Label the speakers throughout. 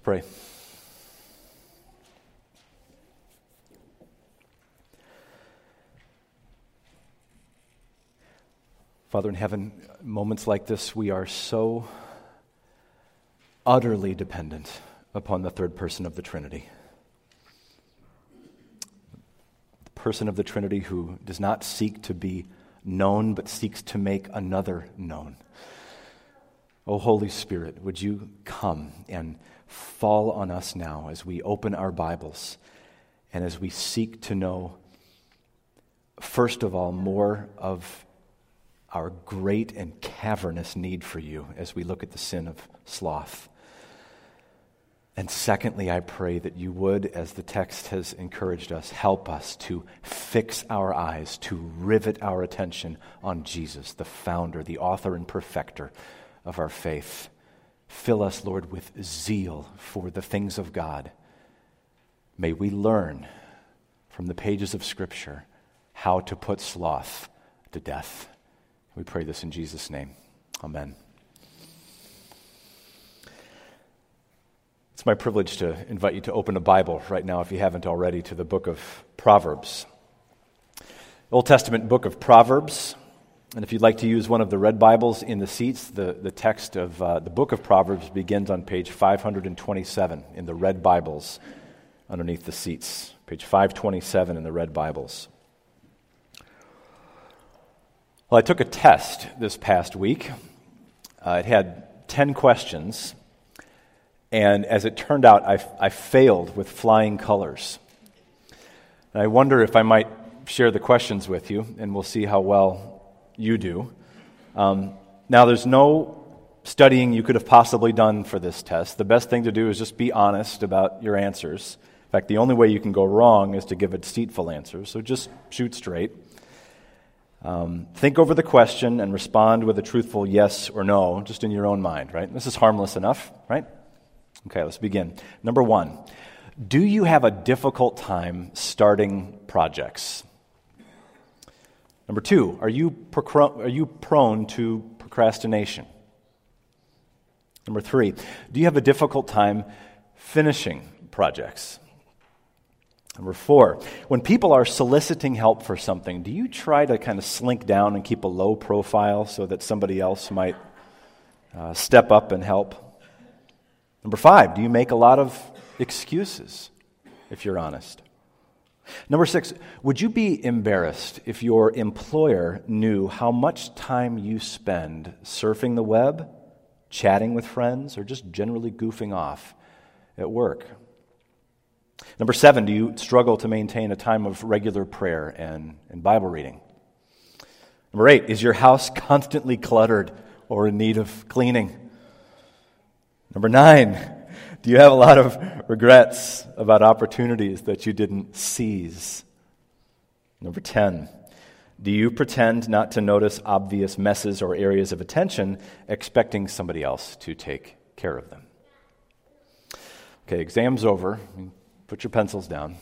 Speaker 1: Let's pray. Father in heaven, moments like this, we are so utterly dependent upon the third person of the Trinity. The person of the Trinity who does not seek to be known, but seeks to make another known. O oh, Holy Spirit, would you come and fall on us now as we open our Bibles and as we seek to know, first of all, more of our great and cavernous need for you as we look at the sin of sloth. And secondly, I pray that you would, as the text has encouraged us, help us to fix our eyes, to rivet our attention on Jesus, the founder, the author, and perfecter of our faith. Fill us, Lord, with zeal for the things of God. May we learn from the pages of Scripture how to put sloth to death. We pray this in Jesus' name. Amen. It's my privilege to invite you to open a Bible right now, if you haven't already, to the book of Proverbs. Old Testament book of Proverbs. And if you'd like to use one of the red Bibles in the seats, the, the text of uh, the book of Proverbs begins on page 527 in the red Bibles underneath the seats. Page 527 in the red Bibles. Well, I took a test this past week. Uh, it had 10 questions, and as it turned out, I, I failed with flying colors. And I wonder if I might share the questions with you, and we'll see how well you do. Um, now, there's no studying you could have possibly done for this test. The best thing to do is just be honest about your answers. In fact, the only way you can go wrong is to give a deceitful answer, so just shoot straight. Um, think over the question and respond with a truthful yes or no, just in your own mind, right? This is harmless enough, right? Okay, let's begin. Number one Do you have a difficult time starting projects? Number two, are you, procro- are you prone to procrastination? Number three, do you have a difficult time finishing projects? Number four, when people are soliciting help for something, do you try to kind of slink down and keep a low profile so that somebody else might uh, step up and help? Number five, do you make a lot of excuses, if you're honest? Number six, would you be embarrassed if your employer knew how much time you spend surfing the web, chatting with friends, or just generally goofing off at work? Number seven, do you struggle to maintain a time of regular prayer and, and Bible reading? Number eight, is your house constantly cluttered or in need of cleaning? Number nine, do you have a lot of regrets about opportunities that you didn't seize? Number 10, do you pretend not to notice obvious messes or areas of attention, expecting somebody else to take care of them? Okay, exam's over. Put your pencils down.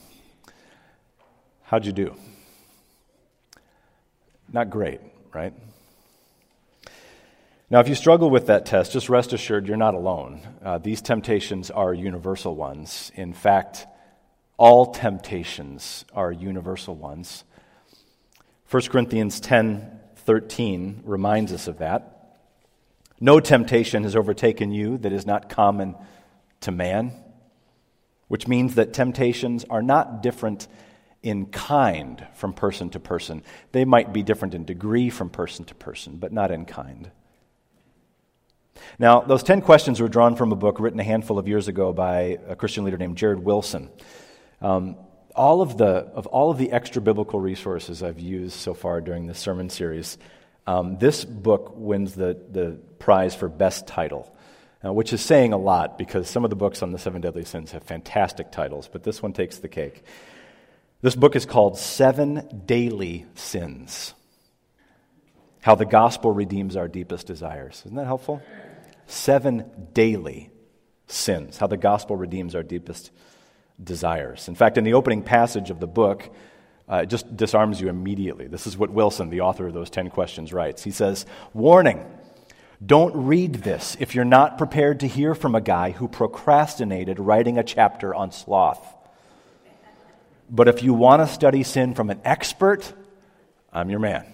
Speaker 1: How'd you do? Not great, right? Now, if you struggle with that test, just rest assured you're not alone. Uh, these temptations are universal ones. In fact, all temptations are universal ones. 1 Corinthians 10 13 reminds us of that. No temptation has overtaken you that is not common to man which means that temptations are not different in kind from person to person. They might be different in degree from person to person, but not in kind. Now, those 10 questions were drawn from a book written a handful of years ago by a Christian leader named Jared Wilson. Um, all of the, of all of the extra biblical resources I've used so far during this sermon series, um, this book wins the, the prize for best title uh, which is saying a lot because some of the books on the seven deadly sins have fantastic titles, but this one takes the cake. This book is called Seven Daily Sins How the Gospel Redeems Our Deepest Desires. Isn't that helpful? Seven Daily Sins How the Gospel Redeems Our Deepest Desires. In fact, in the opening passage of the book, uh, it just disarms you immediately. This is what Wilson, the author of those 10 questions, writes. He says, Warning. Don't read this if you're not prepared to hear from a guy who procrastinated writing a chapter on sloth. But if you want to study sin from an expert, I'm your man.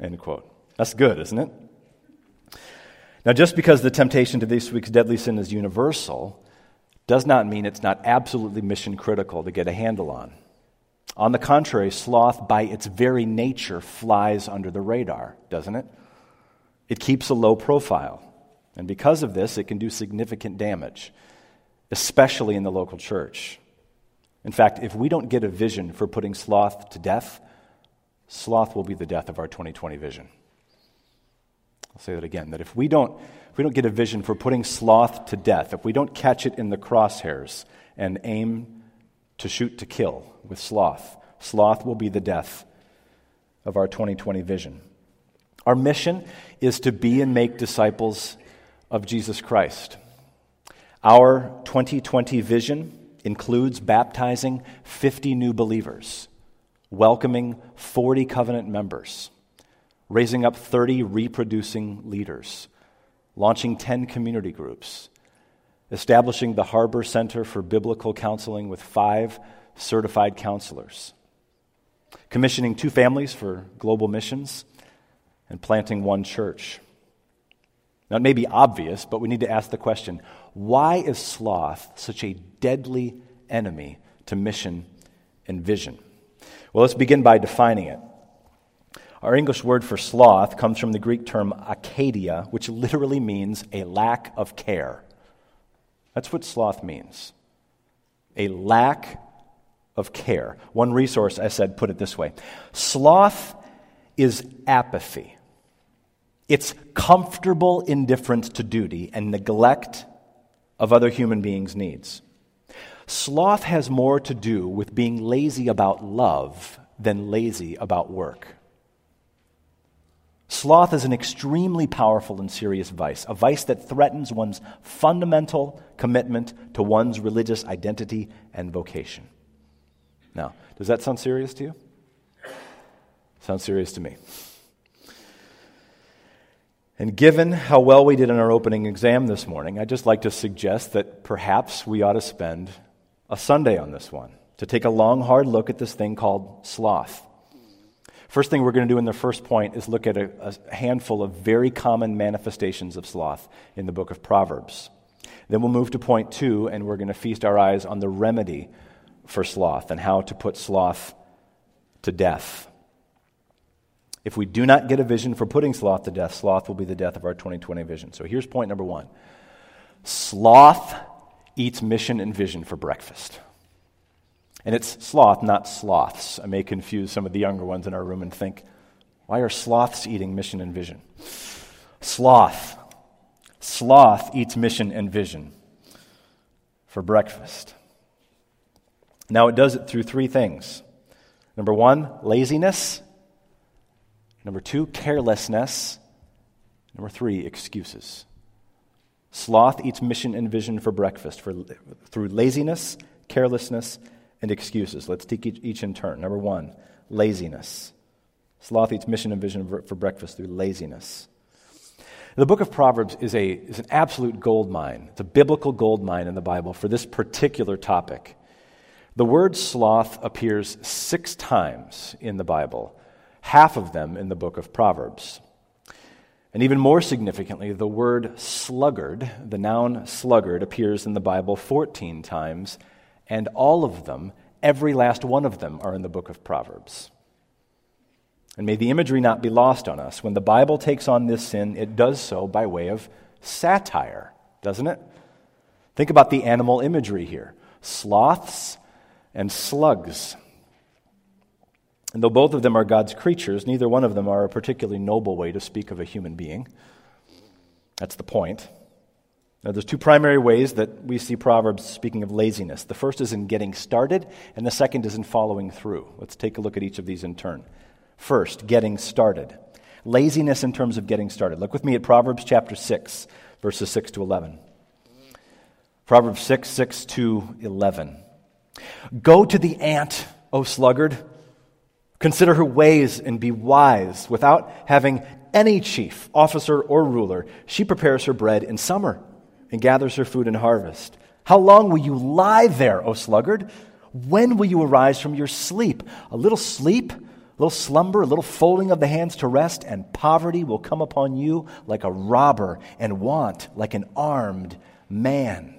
Speaker 1: End quote. That's good, isn't it? Now, just because the temptation to this week's deadly sin is universal does not mean it's not absolutely mission critical to get a handle on. On the contrary, sloth, by its very nature, flies under the radar, doesn't it? It keeps a low profile. And because of this, it can do significant damage, especially in the local church. In fact, if we don't get a vision for putting sloth to death, sloth will be the death of our 2020 vision. I'll say that again that if we don't if we don't get a vision for putting sloth to death, if we don't catch it in the crosshairs and aim to shoot to kill with sloth, sloth will be the death of our 2020 vision. Our mission is to be and make disciples of Jesus Christ. Our 2020 vision includes baptizing 50 new believers, welcoming 40 covenant members raising up 30 reproducing leaders, launching 10 community groups, establishing the Harbor Center for Biblical Counseling with five certified counselors, commissioning two families for global missions, and planting one church. Now, it may be obvious, but we need to ask the question why is sloth such a deadly enemy to mission and vision? Well, let's begin by defining it. Our English word for sloth comes from the Greek term akedia, which literally means a lack of care. That's what sloth means a lack of care. One resource I said put it this way sloth is apathy, it's comfortable indifference to duty and neglect of other human beings' needs. Sloth has more to do with being lazy about love than lazy about work. Sloth is an extremely powerful and serious vice, a vice that threatens one's fundamental commitment to one's religious identity and vocation. Now, does that sound serious to you? Sounds serious to me. And given how well we did in our opening exam this morning, I'd just like to suggest that perhaps we ought to spend a Sunday on this one to take a long, hard look at this thing called sloth. First thing we're going to do in the first point is look at a, a, handful of very common manifestations of sloth in the book of Proverbs. Then we'll move to point two, and we're going to feast our eyes on the remedy for sloth and how to put sloth to death. If we do not get a vision for putting sloth to death, sloth will be the death of our 2020 vision. So here's point number one sloth eats mission and vision for breakfast. And it's sloth, not sloths. I may confuse some of the younger ones in our room and think, why are sloths eating mission and vision? Sloth. Sloth eats mission and vision for breakfast. Now, it does it through three things. Number one, laziness. Number two, carelessness. Number three, excuses. Sloth eats mission and vision for breakfast for, through laziness, carelessness, and excuses. Let's take each in turn. Number one, laziness. Sloth eats mission and vision for breakfast through laziness. The book of Proverbs is, a, is an absolute gold mine. It's a biblical gold mine in the Bible for this particular topic. The word sloth appears six times in the Bible, half of them in the book of Proverbs. And even more significantly, the word sluggard, the noun sluggard, appears in the Bible 14 times, and all of them, every last one of them, are in the book of Proverbs. And may the imagery not be lost on us. When the Bible takes on this sin, it does so by way of satire, doesn't it? Think about the animal imagery here sloths and slugs. And though both of them are God's creatures, neither one of them are a particularly noble way to speak of a human being. That's the point. Now, there's two primary ways that we see Proverbs speaking of laziness. The first is in getting started, and the second is in following through. Let's take a look at each of these in turn. First, getting started. Laziness in terms of getting started. Look with me at Proverbs chapter 6, verses 6 to 11. Proverbs 6, 6 to 11. Go to the ant, O sluggard. Consider her ways and be wise. Without having any chief, officer, or ruler, she prepares her bread in summer and gathers her food and harvest. How long will you lie there, O sluggard? When will you arise from your sleep? A little sleep, a little slumber, a little folding of the hands to rest, and poverty will come upon you like a robber, and want like an armed man.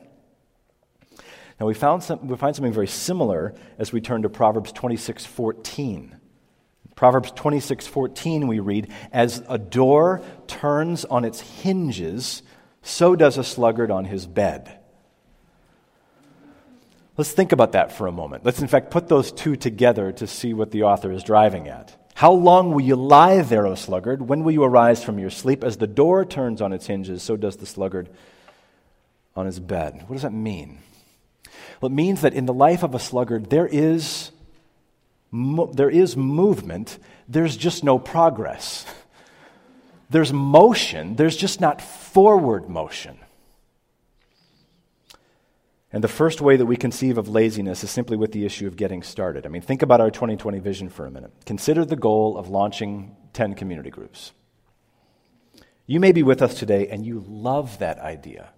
Speaker 1: Now we, found some, we find something very similar as we turn to Proverbs 26 14. Proverbs 26:14 we read, "As a door turns on its hinges, so does a sluggard on his bed." Let's think about that for a moment. Let's, in fact, put those two together to see what the author is driving at. How long will you lie there, O sluggard? When will you arise from your sleep? As the door turns on its hinges, so does the sluggard on his bed. What does that mean? Well, it means that in the life of a sluggard, there is mo- there is movement, there's just no progress. There's motion, there's just not forward motion. And the first way that we conceive of laziness is simply with the issue of getting started. I mean, think about our 2020 vision for a minute. Consider the goal of launching 10 community groups. You may be with us today and you love that idea.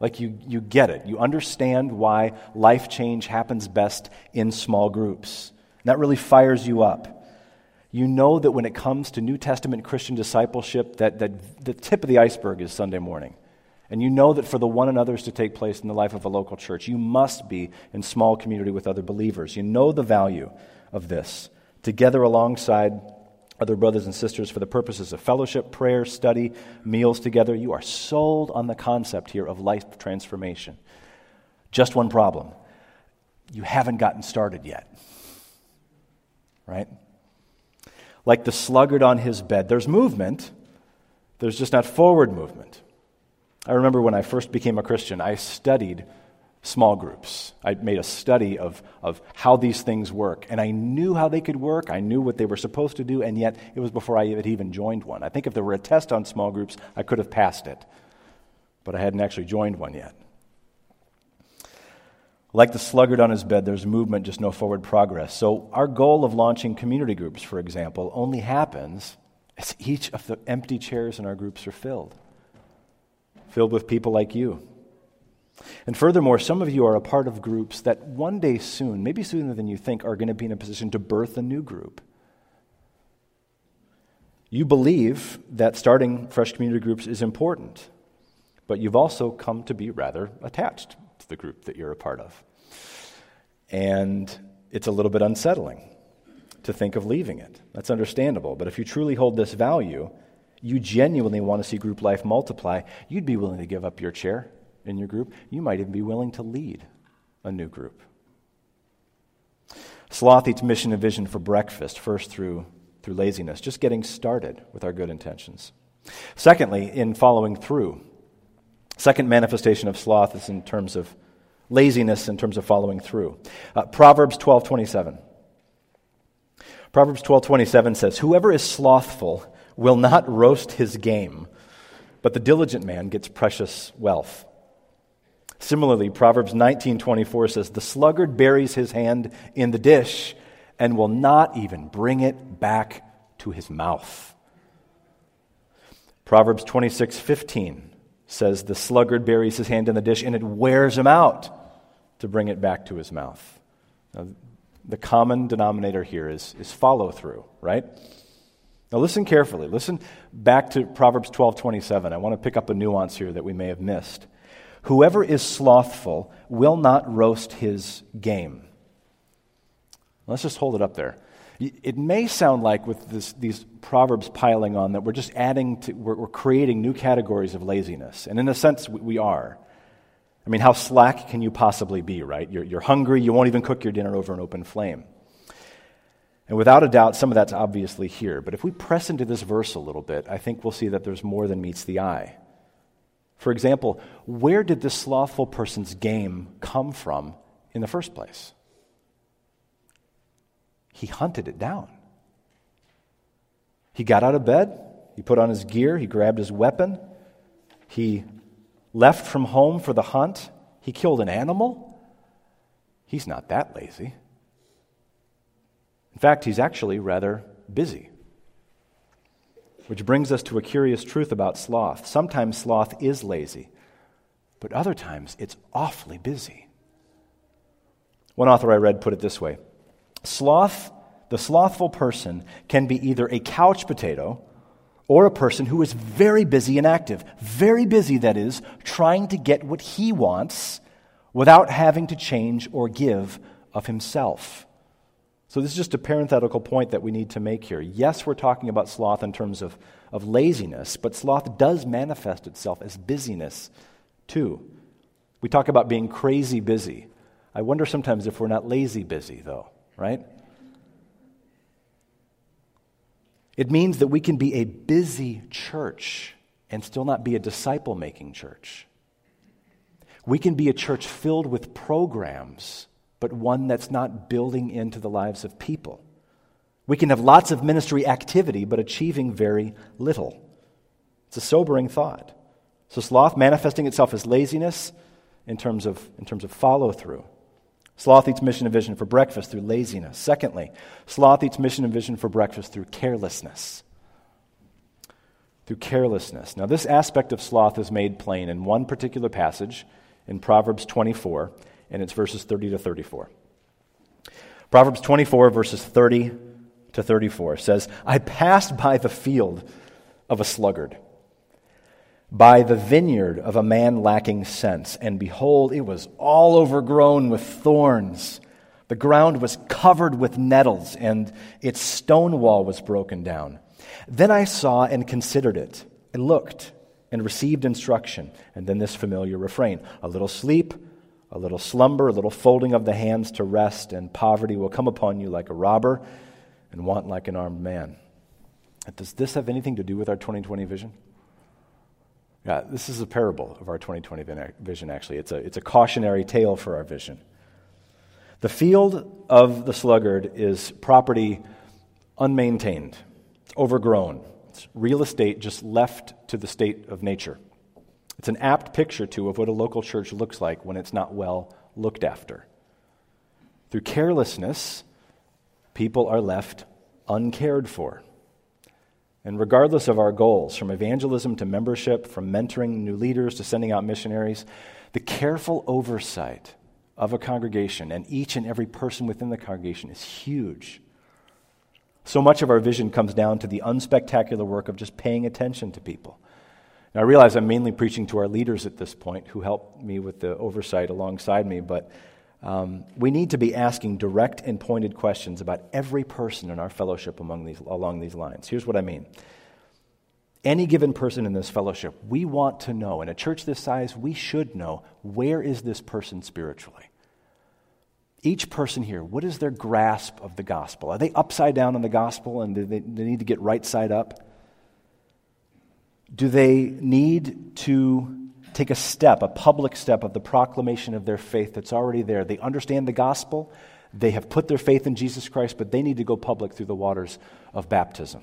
Speaker 1: Like you, you get it. You understand why life change happens best in small groups. That really fires you up. You know that when it comes to New Testament Christian discipleship, that, that the tip of the iceberg is Sunday morning. And you know that for the one another's to take place in the life of a local church, you must be in small community with other believers. You know the value of this. Together alongside other brothers and sisters for the purposes of fellowship, prayer, study, meals together, you are sold on the concept here of life transformation. Just one problem you haven't gotten started yet right? Like the sluggard on his bed. There's movement, there's just not forward movement. I remember when I first became a Christian, I studied small groups. I made a study of, of how these things work, and I knew how they could work. I knew what they were supposed to do, and yet it was before I had even joined one. I think if there were a test on small groups, I could have passed it, but I hadn't actually joined one yet. Like the sluggard on his bed, there's movement, just no forward progress. So, our goal of launching community groups, for example, only happens as each of the empty chairs in our groups are filled, filled with people like you. And furthermore, some of you are a part of groups that one day soon, maybe sooner than you think, are going to be in a position to birth a new group. You believe that starting fresh community groups is important, but you've also come to be rather attached the group that you're a part of. And it's a little bit unsettling to think of leaving it. That's understandable. But if you truly hold this value, you genuinely want to see group life multiply, you'd be willing to give up your chair in your group. You might even be willing to lead a new group. Sloth eats mission and vision for breakfast, first through, through laziness, just getting started with our good intentions. Secondly, in following through. Second manifestation of sloth is in terms of laziness, in terms of following through. Uh, Proverbs 12 27. Proverbs 12 27 says, Whoever is slothful will not roast his game, but the diligent man gets precious wealth. Similarly, Proverbs 19:24 says, "The sluggard buries his hand in the dish and will not even bring it back to his mouth." Proverbs 26:15 says the sluggard buries his hand in the dish and it wears him out to bring it back to his mouth. Now, the common denominator here is, is follow through, right? Now listen carefully. Listen back to Proverbs 12:27. I want to pick up a nuance here that we may have missed. Whoever is slothful will not roast his game. Let's just hold it up there. It may sound like with this, these proverbs piling on that we're just adding to, we're, we're, creating new categories of laziness. And in a sense, we are. I mean, how slack can you possibly be, right? You're, you're hungry, you won't even cook your dinner over an open flame. And without a doubt, some of that's obviously here. But if we press into this verse a little bit, I think we'll see that there's more than meets the eye. For example, where did this slothful person's game come from in the first place? He hunted it down. He got out of bed, he put on his gear, he grabbed his weapon, he left from home for the hunt, he killed an animal. He's not that lazy. In fact, he's actually rather busy. Which brings us to a curious truth about sloth. Sometimes sloth is lazy, but other times it's awfully busy. One author I read put it this way Sloth, the slothful person, can be either a couch potato or a person who is very busy and active. Very busy, that is, trying to get what he wants without having to change or give of himself. So, this is just a parenthetical point that we need to make here. Yes, we're talking about sloth in terms of, of laziness, but sloth does manifest itself as busyness too. We talk about being crazy busy. I wonder sometimes if we're not lazy busy, though, right? It means that we can be a busy church and still not be a disciple making church. We can be a church filled with programs but one that's not building into the lives of people. We can have lots of ministry activity, but achieving very little. It's a sobering thought. So, sloth manifesting itself as laziness in terms of, in terms of follow through. Sloth eats mission and vision for breakfast through laziness. Secondly, sloth eats mission and vision for breakfast through carelessness. Through carelessness. Now, this aspect of sloth is made plain in one particular passage in Proverbs 24 and it's verses 30 to 34. Proverbs 24, verses 30 to 34 says, I passed by the field of a sluggard, by the vineyard of a man lacking sense, and behold, it was all overgrown with thorns. The ground was covered with nettles, and its stone wall was broken down. Then I saw and considered it. and looked and received instruction. And then this familiar refrain a little sleep a little slumber, a little folding of the hands to rest, and poverty will come upon you like a robber and want like an armed man. Does this have anything to do with our 2020 vision? Yeah, this is a parable of our 2020 vision, actually. It's a, it's a cautionary tale for our vision. The field of the sluggard is property unmaintained, it's overgrown. It's real estate just left to the state of nature. It's an apt picture, too, of what a local church looks like when it's not well looked after. Through carelessness, people are left uncared for. And regardless of our goals, from evangelism to membership, from mentoring new leaders to sending out missionaries, the careful oversight of a congregation and each and every person within the congregation is huge. So much of our vision comes down to the unspectacular work of just paying attention to people. Now, I realize I'm mainly preaching to our leaders at this point who help me with the oversight alongside me, but um, we need to be asking direct and pointed questions about every person in our fellowship among these, along these lines. Here's what I mean. Any given person in this fellowship, we want to know, in a church this size, we should know where is this person spiritually? Each person here, what is their grasp of the gospel? Are they upside down on the gospel and do they, they need to get right side up? Do they need to take a step, a public step of the proclamation of their faith that's already there? They understand the gospel, they have put their faith in Jesus Christ, but they need to go public through the waters of baptism.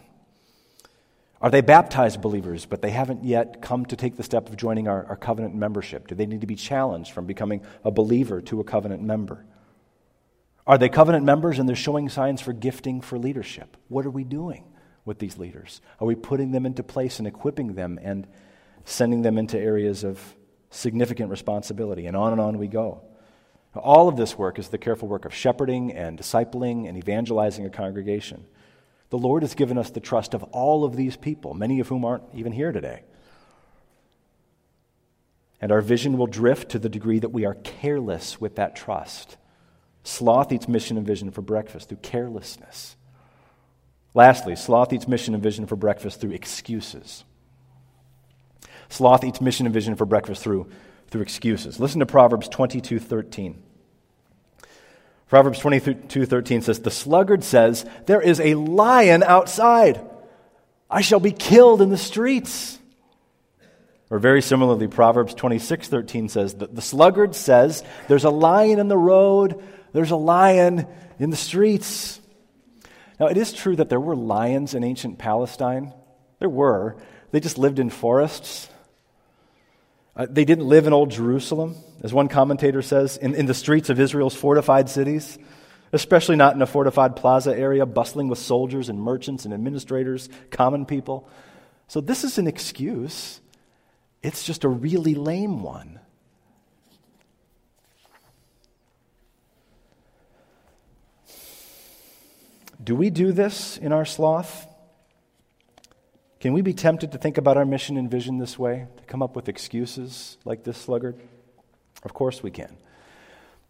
Speaker 1: Are they baptized believers, but they haven't yet come to take the step of joining our, our, covenant membership? Do they need to be challenged from becoming a believer to a covenant member? Are they covenant members and they're showing signs for gifting for leadership? What are we doing? with these leaders? Are we putting them into place and equipping them and sending them into areas of significant responsibility? And on and on we go. All of this work is the careful work of shepherding and discipling and evangelizing a congregation. The Lord has given us the trust of all of these people, many of whom aren't even here today. And our vision will drift to the degree that we are careless with that trust. Sloth eats mission and vision for breakfast through carelessness. Lastly, sloth eats mission and vision for breakfast through excuses. Sloth eats mission and vision for breakfast through, through excuses. Listen to Proverbs 22 13. Proverbs 22 13 says, The sluggard says, There is a lion outside. I shall be killed in the streets. Or very similarly, Proverbs 26 13 says, The, the sluggard says, There's a lion in the road, there's a lion in the streets. Now, it is true that there were lions in ancient Palestine. There were. They just lived in forests. Uh, they didn't live in Old Jerusalem, as one commentator says, in, in the streets of Israel's fortified cities, especially not in a fortified plaza area bustling with soldiers and merchants and administrators, common people. So this is an excuse. It's just a really lame one. Do we do this in our sloth? Can we be tempted to think about our mission and vision this way, to come up with excuses like this sluggard? Of course we can.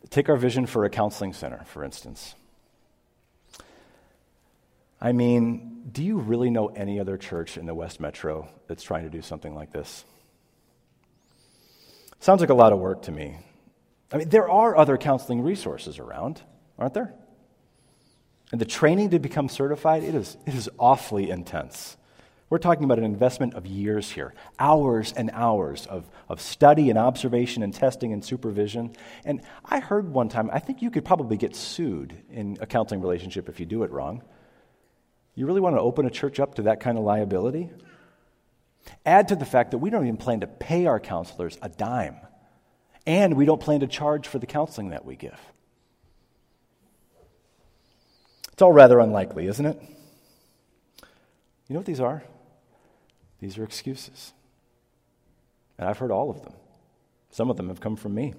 Speaker 1: Take our vision for a counseling center, for instance. I mean, do you really know any other church in the West Metro that's trying to do something like this? Sounds like a lot of work to me. I mean, there are other counseling resources around, aren't there? And the training to become certified, it is, it is awfully intense. We're talking about an investment of years here, hours and hours of, of study and observation and testing and supervision. And I heard one time, I think you could probably get sued in a counseling relationship if you do it wrong. You really want to open a church up to that kind of liability? Add to the fact that we don't even plan to pay our counselors a dime, and we don't plan to charge for the counseling that we give. It's all rather unlikely, isn't it? You know what these are? These are excuses. And I've heard all of them. Some of them have come from me.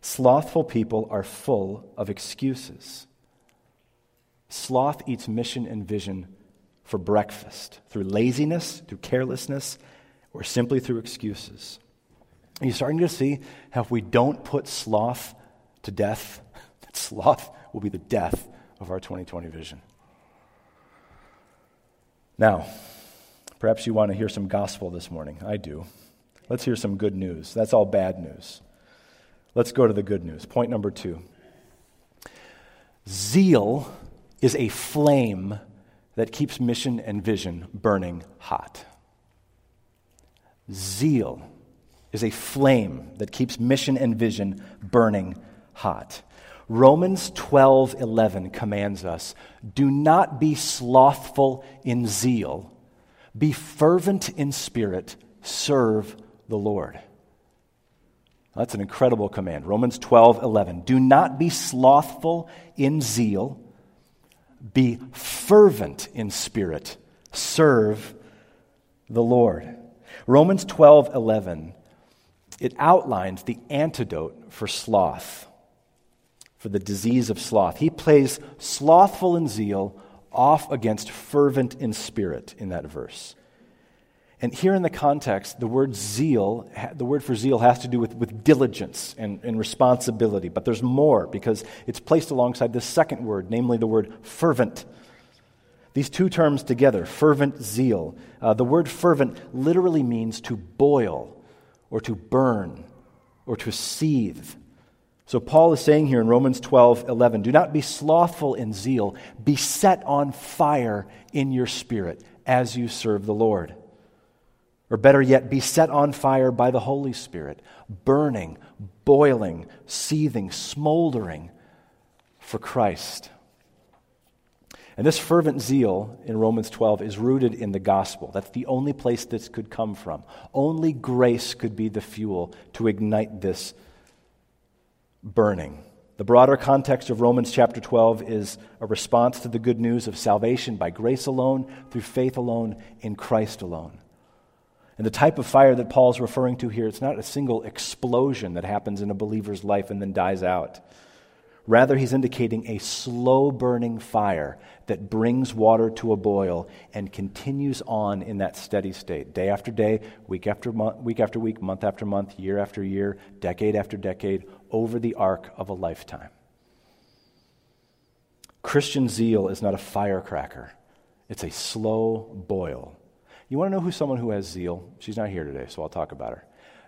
Speaker 1: Slothful people are full of excuses. Sloth eats mission and vision for breakfast through laziness, through carelessness, or simply through excuses. Are you starting to see how if we don't put sloth to death, that sloth will be the death of our 2020 vision. Now, perhaps you want to hear some gospel this morning. I do. Let's hear some good news. That's all bad news. Let's go to the good news. Point number two Zeal is a flame that keeps mission and vision burning hot. Zeal is a flame that keeps mission and vision burning hot. Romans 12:11 commands us, "Do not be slothful in zeal, be fervent in spirit, serve the Lord." That's an incredible command. Romans 12:11, "Do not be slothful in zeal, be fervent in spirit, serve the Lord." Romans 12:11 it outlines the antidote for sloth for the disease of sloth. He plays slothful in zeal off against fervent in spirit in that verse. And here in the context, the word zeal, the word for zeal has to do with, with diligence and, and responsibility. But there's more because it's placed alongside this second word, namely the word fervent. These two terms together, fervent zeal. Uh, the word fervent literally means to boil or to burn or to seethe. So Paul is saying here in Romans 12, 11, do not be slothful in zeal, be set on fire in your spirit as you serve the Lord. Or better yet, be set on fire by the Holy Spirit, burning, boiling, seething, smoldering for Christ. And this fervent zeal in Romans 12 is rooted in the gospel. That's the only place this could come from. Only grace could be the fuel to ignite this burning. The broader context of Romans chapter 12 is a response to the good news of salvation by grace alone, through faith alone, in Christ alone. And the type of fire that Paul's referring to here, it's not a single explosion that happens in a believer's life and then dies out. Rather, he's indicating a slow burning fire that brings water to a boil and continues on in that steady state, day after day, week after week after week, month after month, year after year, decade after decade, over the arc of a lifetime. Christian zeal is not a firecracker, it's a slow boil. You want to know who someone who has zeal? She's not here today, so I'll talk about her.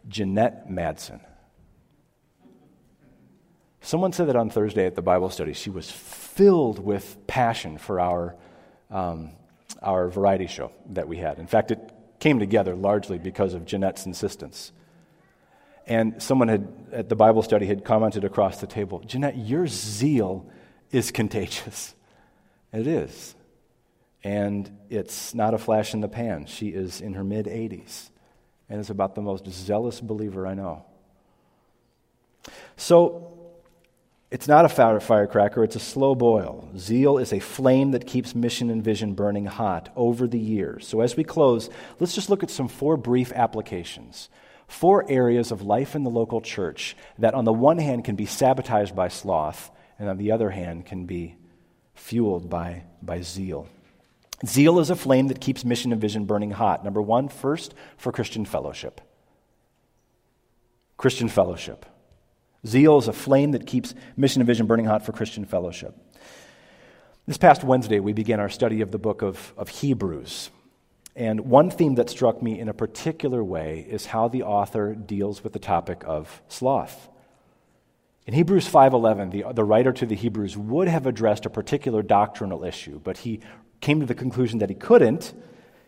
Speaker 1: Jeanette Madsen. Someone said that on Thursday at the Bible study. She was filled with passion for our, um, our variety show that we had. In fact, it came together largely because of Jeanette's insistence. And someone had, at the Bible study had commented across the table Jeanette, your zeal is contagious. It is. And it's not a flash in the pan. She is in her mid 80s and is about the most zealous believer I know. So, It's not a firecracker, it's a slow boil. Zeal is a flame that keeps mission and vision burning hot over the years. So, as we close, let's just look at some four brief applications. Four areas of life in the local church that, on the one hand, can be sabotaged by sloth, and on the other hand, can be fueled by, by zeal. Zeal is a flame that keeps mission and vision burning hot. Number one, first, for Christian fellowship. Christian fellowship. Zeal is a flame that keeps mission and vision burning hot for Christian fellowship. This past Wednesday, we began our study of the book of, of Hebrews. And one theme that struck me in a particular way is how the author deals with the topic of sloth. In Hebrews 5:11, the, the writer to the Hebrews would have addressed a particular doctrinal issue, but he came to the conclusion that he couldn't.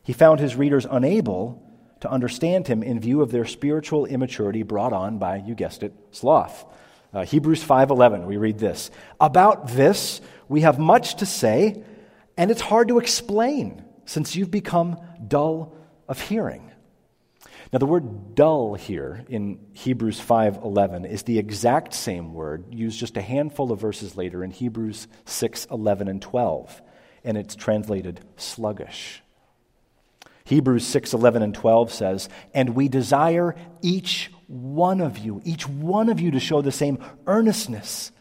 Speaker 1: He found his readers unable to understand him in view of their spiritual immaturity brought on by, you guessed it, sloth. Uh, Hebrews 5:11 we read this. About this we have much to say and it's hard to explain since you've become dull of hearing. Now the word dull here in Hebrews 5:11 is the exact same word used just a handful of verses later in Hebrews 6:11 and 12 and it's translated sluggish. Hebrews 6:11 and 12 says, And we desire each one of you, each one of you to show the same earnestness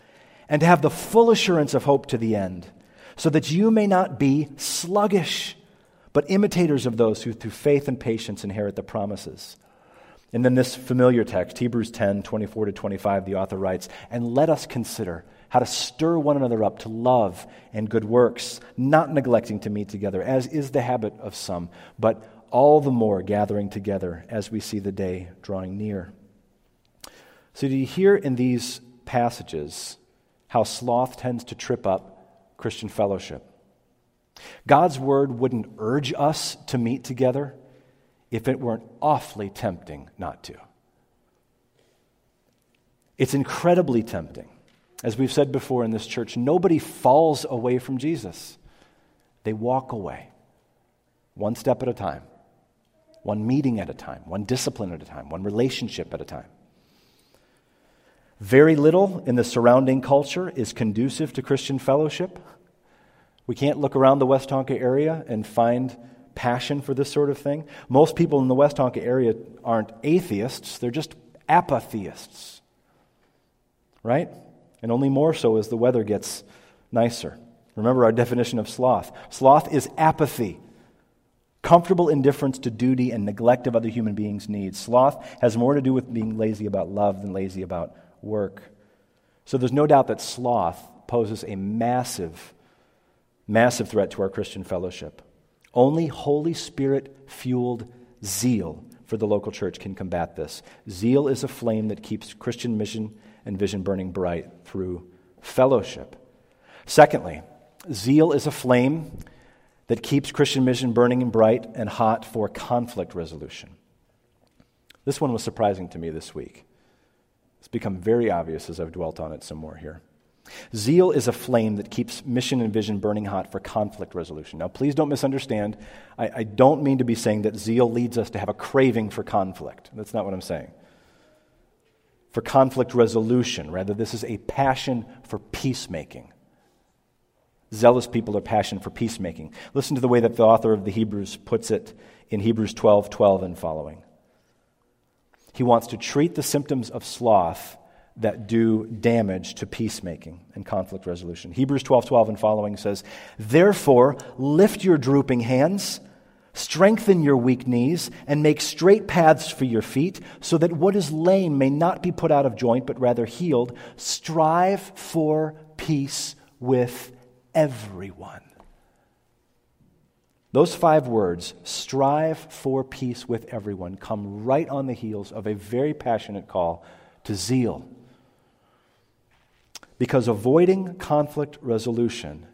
Speaker 1: and to have the full assurance of hope to the end, so that you may not be sluggish, but imitators of those who through faith and patience inherit the promises. And then this familiar text, Hebrews 10 24 to 25, the author writes, And let us consider how to stir one another up to love and good works, not neglecting to meet together, as is the habit of some, but all the more gathering together as we see the day drawing near. So, do you hear in these passages how sloth tends to trip up Christian fellowship? God's word wouldn't urge us to meet together if it weren't awfully tempting not to. It's incredibly tempting. As we've said before in this church, nobody falls away from Jesus. They walk away, one step at a time, one meeting at a time, one discipline at a time, one relationship at a time. Very little in the surrounding culture is conducive to Christian fellowship. We can't look around the West Westonka area and find passion for this sort of thing. Most people in the West Westonka area aren't atheists, they're just apatheists. Right? and only more so as the weather gets nicer. Remember our definition of sloth sloth is apathy, comfortable indifference to duty and neglect of other human beings' needs. Sloth has more to do with being lazy about love than lazy about work. So there's no doubt that sloth poses a massive, massive threat to our Christian fellowship. Only Holy Spirit fueled zeal for the local church can combat this. Zeal is a flame that keeps Christian mission and vision burning bright through fellowship. Secondly, zeal is a flame that keeps Christian mission burning and bright and hot for conflict resolution. This one was surprising to me this week. It's become very obvious as I've dwelt on it some more here. Zeal is a flame that keeps mission and vision burning hot for conflict resolution. Now, please don't misunderstand. I, I, don't mean to be saying that zeal leads us to have a craving for conflict. That's not what I'm saying for conflict resolution. Rather, this is a passion for peacemaking. Zealous people are passion for peacemaking. Listen to the way that the author of the Hebrews puts it in Hebrews 12 12 and following. He wants to treat the symptoms of sloth that do damage to peacemaking and conflict resolution. Hebrews 12 12 and following says, Therefore, lift your drooping hands Strengthen your weak knees and make straight paths for your feet, so that what is lame may not be put out of joint, but rather healed. Strive for peace with everyone. Those five words, strive for peace with everyone, come right on the heels of a very passionate call to zeal. Because avoiding conflict resolution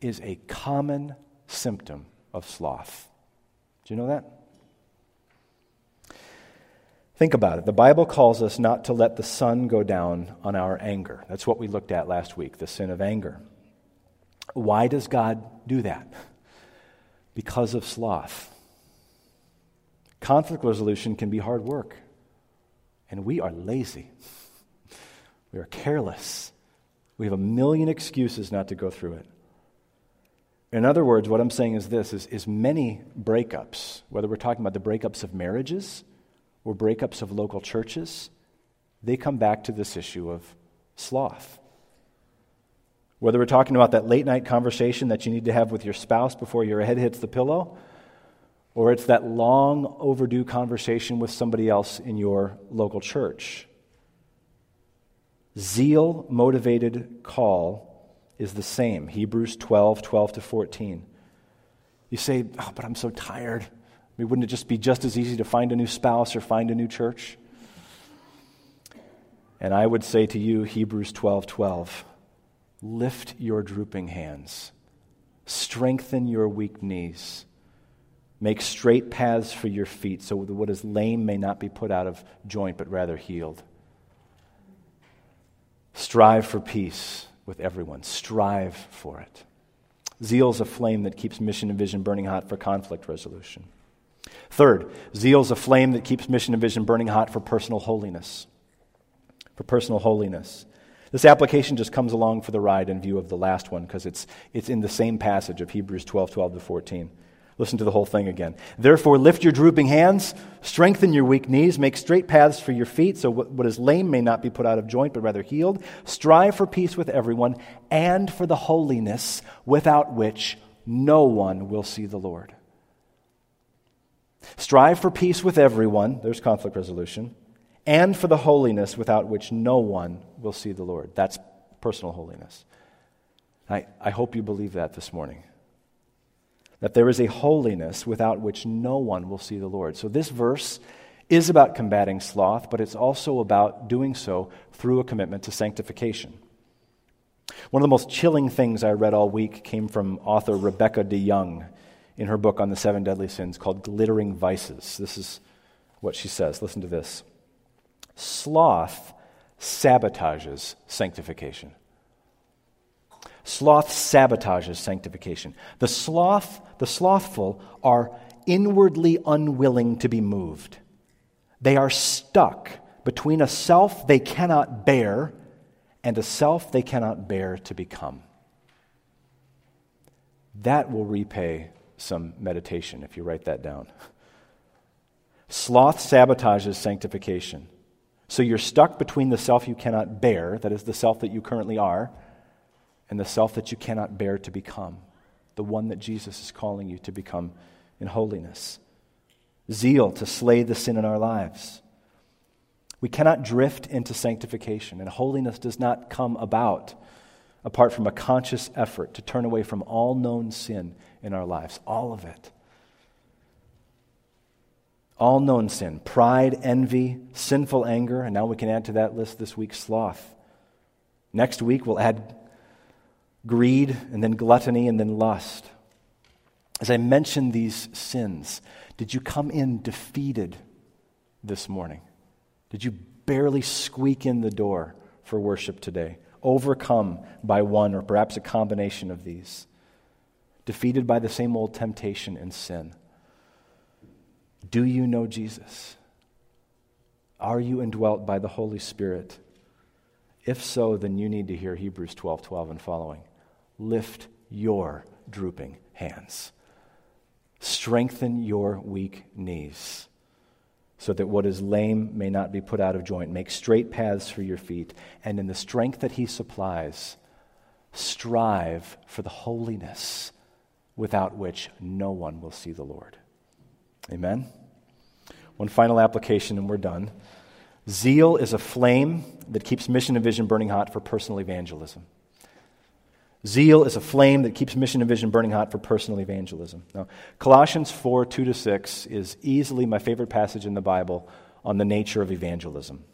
Speaker 1: is a common symptom of sloth. Do you know that? Think about it. The Bible calls us not to let the sun go down on our anger. That's what we looked at last week, the sin of anger. Why does God do that? Because of sloth. Conflict resolution can be hard work, and we are lazy. We are careless. We have a million excuses not to go through it. In other words, what I'm saying is this is, is many breakups, whether we're talking about the breakups of marriages or breakups of local churches, they come back to this issue of sloth. Whether we're talking about that late night conversation that you need to have with your spouse before your head hits the pillow, or it's that long overdue conversation with somebody else in your local church. Zeal motivated call is the same. Hebrews 12, 12 to 14. You say, oh, but I'm so tired. I mean, wouldn't it just be just as easy to find a new spouse or find a new church? And I would say to you, Hebrews 12, 12, lift your drooping hands, strengthen your weak knees. Make straight paths for your feet so that what is lame may not be put out of joint, but rather healed. Strive for peace with everyone. Strive for it. Zeal is a flame that keeps mission and vision burning hot for conflict resolution. Third, zeal is a flame that keeps mission and vision burning hot for personal holiness. For personal holiness. This application just comes along for the ride in view of the last one because it's, it's in the same passage of Hebrews 12 12 to 14. Listen to the whole thing again. Therefore, lift your drooping hands, strengthen your weak knees, make straight paths for your feet, so what is lame may not be put out of joint, but rather healed. Strive for peace with everyone and for the holiness without which no one will see the Lord. Strive for peace with everyone, there's conflict resolution, and for the holiness without which no one will see the Lord. That's personal holiness. I, I hope you believe that this morning that there is a holiness without which no one will see the Lord. So this verse is about combating sloth, but it's also about doing so through a commitment to sanctification. One of the most chilling things I read all week came from author Rebecca DeYoung in her book on the seven deadly sins called Glittering Vices. This is what she says. Listen to this Sloth sabotages sanctification. Sloth sabotages sanctification. The sloth, the slothful are inwardly unwilling to be moved. They are stuck between a self they cannot bear and a self they cannot bear to become. That will repay some meditation if you write that down. Sloth sabotages sanctification. So you're stuck between the self you cannot bear, that is the self that you currently are, and the self that you cannot bear to become, the one that Jesus is calling you to become in holiness. Zeal to slay the sin in our lives. We cannot drift into sanctification, and holiness does not come about apart from a conscious effort to turn away from all known sin in our lives, all of it. All known sin pride, envy, sinful anger, and now we can add to that list this week sloth. Next week, we'll add greed, and then gluttony, and then lust. As I mentioned these sins, did you come in defeated this morning? Did you barely squeak in the door for worship today? Overcome by one or perhaps a combination of these? Defeated by the same old temptation and sin? Do you know Jesus? Are you indwelt by the Holy Spirit? If so, then you need to hear Hebrews 12 12 and following lift your drooping hands. Strengthen your weak knees so that what is lame may not be put out of joint. Make straight paths for your feet, and in the strength that He supplies, strive for the holiness without which no one will see the Lord. Amen? One final application, and we're done. Zeal is a flame that keeps mission and vision burning hot for personal evangelism. Zeal is a flame that keeps mission and vision burning hot for personal evangelism. Now, Colossians 4 2 to 6 is easily my favorite passage in the Bible on the nature of evangelism.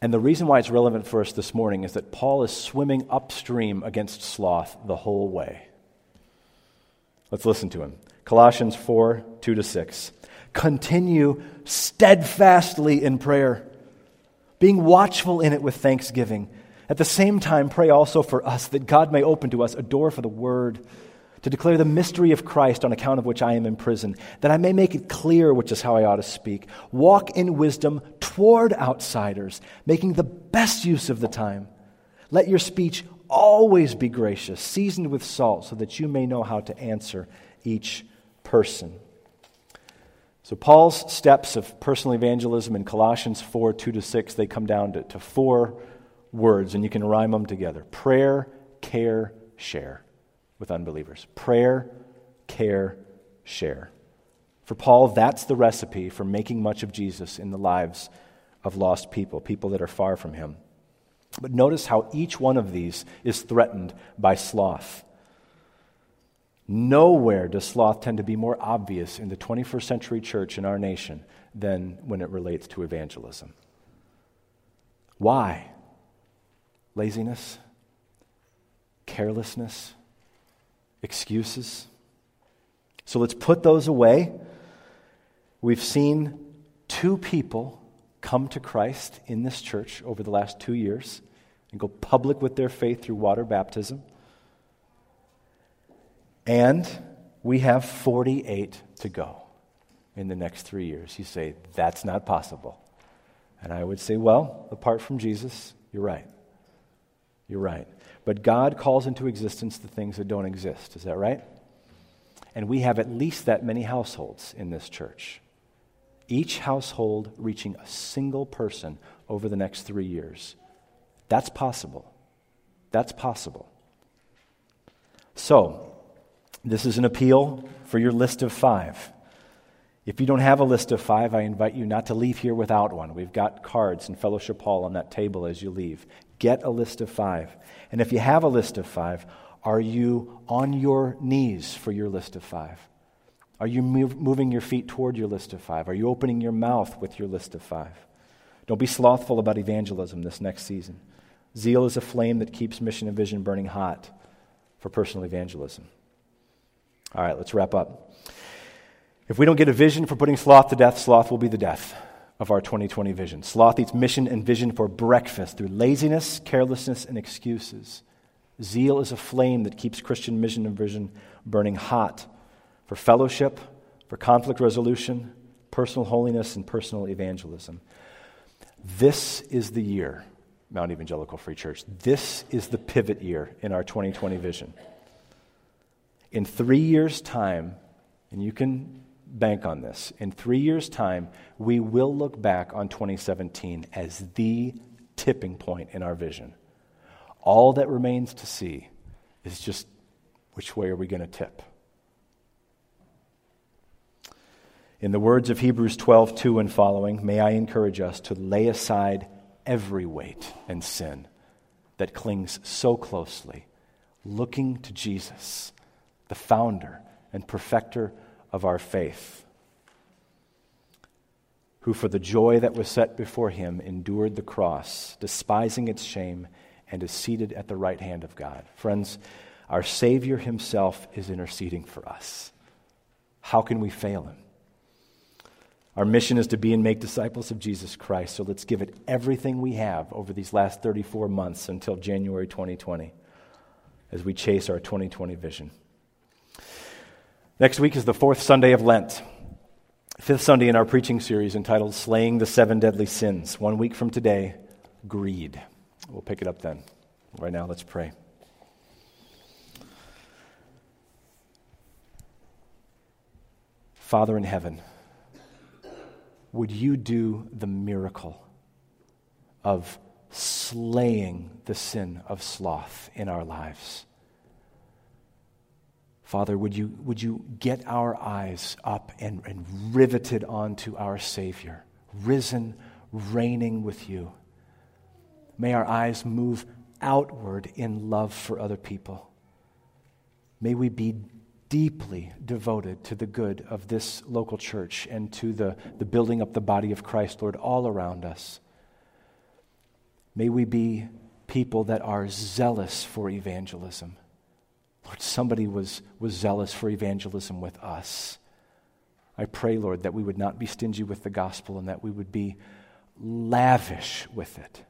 Speaker 1: And the reason why it's relevant for us this morning is that Paul is swimming upstream against sloth the whole way. Let's listen to him. Colossians 4 2 to 6. Continue steadfastly in prayer, being watchful in it with thanksgiving. At the same time, pray also for us that God may open to us a door for the word, to declare the mystery of Christ on account of which I am in prison, that I may make it clear which is how I ought to speak. Walk in wisdom toward outsiders, making the best use of the time. Let your speech always be gracious, seasoned with salt, so that you may know how to answer each person. So, Paul's steps of personal evangelism in Colossians 4 2 to 6, they come down to, to four words, and you can rhyme them together prayer, care, share with unbelievers. Prayer, care, share. For Paul, that's the recipe for making much of Jesus in the lives of lost people, people that are far from him. But notice how each one of these is threatened by sloth. Nowhere does sloth tend to be more obvious in the 21st century church in our nation than when it relates to evangelism. Why? Laziness? Carelessness? Excuses? So let's put those away. We've seen two people come to Christ in this church over the last two years and go public with their faith through water baptism. And we have 48 to go in the next three years. You say, that's not possible. And I would say, well, apart from Jesus, you're right. You're right. But God calls into existence the things that don't exist. Is that right? And we have at least that many households in this church. Each household reaching a single person over the next three years. That's possible. That's possible. So, this is an appeal for your list of five. If you don't have a list of five, I invite you not to leave here without one. We've got cards and fellowship hall on that table as you leave. Get a list of five. And if you have a list of five, are you on your knees for your list of five? Are you move, moving your feet toward your list of five? Are you opening your mouth with your list of five? Don't be slothful about evangelism this next season. Zeal is a flame that keeps mission and vision burning hot for personal evangelism. All right, let's wrap up. If we don't get a vision for putting sloth to death, sloth will be the death of our 2020 vision. Sloth eats mission and vision for breakfast through laziness, carelessness, and excuses. Zeal is a flame that keeps Christian mission and vision burning hot for fellowship, for conflict resolution, personal holiness, and personal evangelism. This is the year Mount Evangelical Free Church. This is the pivot year in our 2020 vision. In three years' time, and you can bank on this, in three years' time, we will look back on 2017 as the tipping point in our vision. All that remains to see is just which way are we going to tip? In the words of Hebrews 12, 2 and following, may I encourage us to lay aside every weight and sin that clings so closely, looking to Jesus, the founder and perfecter of our faith, who for the joy that was set before him endured the cross, despising its shame, and is seated at the right hand of God. Friends, our Savior himself is interceding for us. How can we fail him? Our mission is to be and make disciples of Jesus Christ. So let's give it everything we have over these last 34 months until January 2020 as we chase our 2020 vision. Next week is the fourth Sunday of Lent, fifth Sunday in our preaching series entitled Slaying the Seven Deadly Sins. One week from today, greed. We'll pick it up then. Right now, let's pray. Father in heaven, would you do the miracle of slaying the sin of sloth in our lives? Father, would you, would you get our eyes up and, and riveted onto our Savior, risen, reigning with you? May our eyes move outward in love for other people. May we be deeply devoted to the good of this local church and to the, the building up the body of Christ, Lord, all around us. May we be people that are zealous for evangelism. Lord, somebody was, was zealous for evangelism with us. I pray, Lord, that we would not be stingy with the gospel and that we would be lavish with it.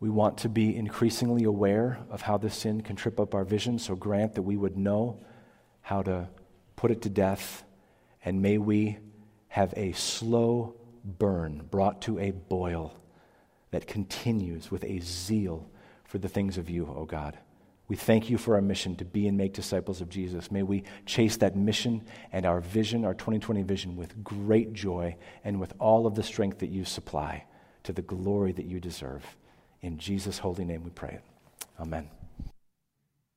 Speaker 1: We want to be increasingly aware of how this sin can trip up our vision, so grant that we would know how to put it to death, and may we have a slow burn brought to a boil that continues with a zeal for the things of you, O God. We thank you for our mission to be and make disciples of Jesus. May we chase that mission and our vision, our 2020 vision, with great joy and with all of the strength that you supply to the glory that you deserve. In Jesus' holy name we pray. Amen.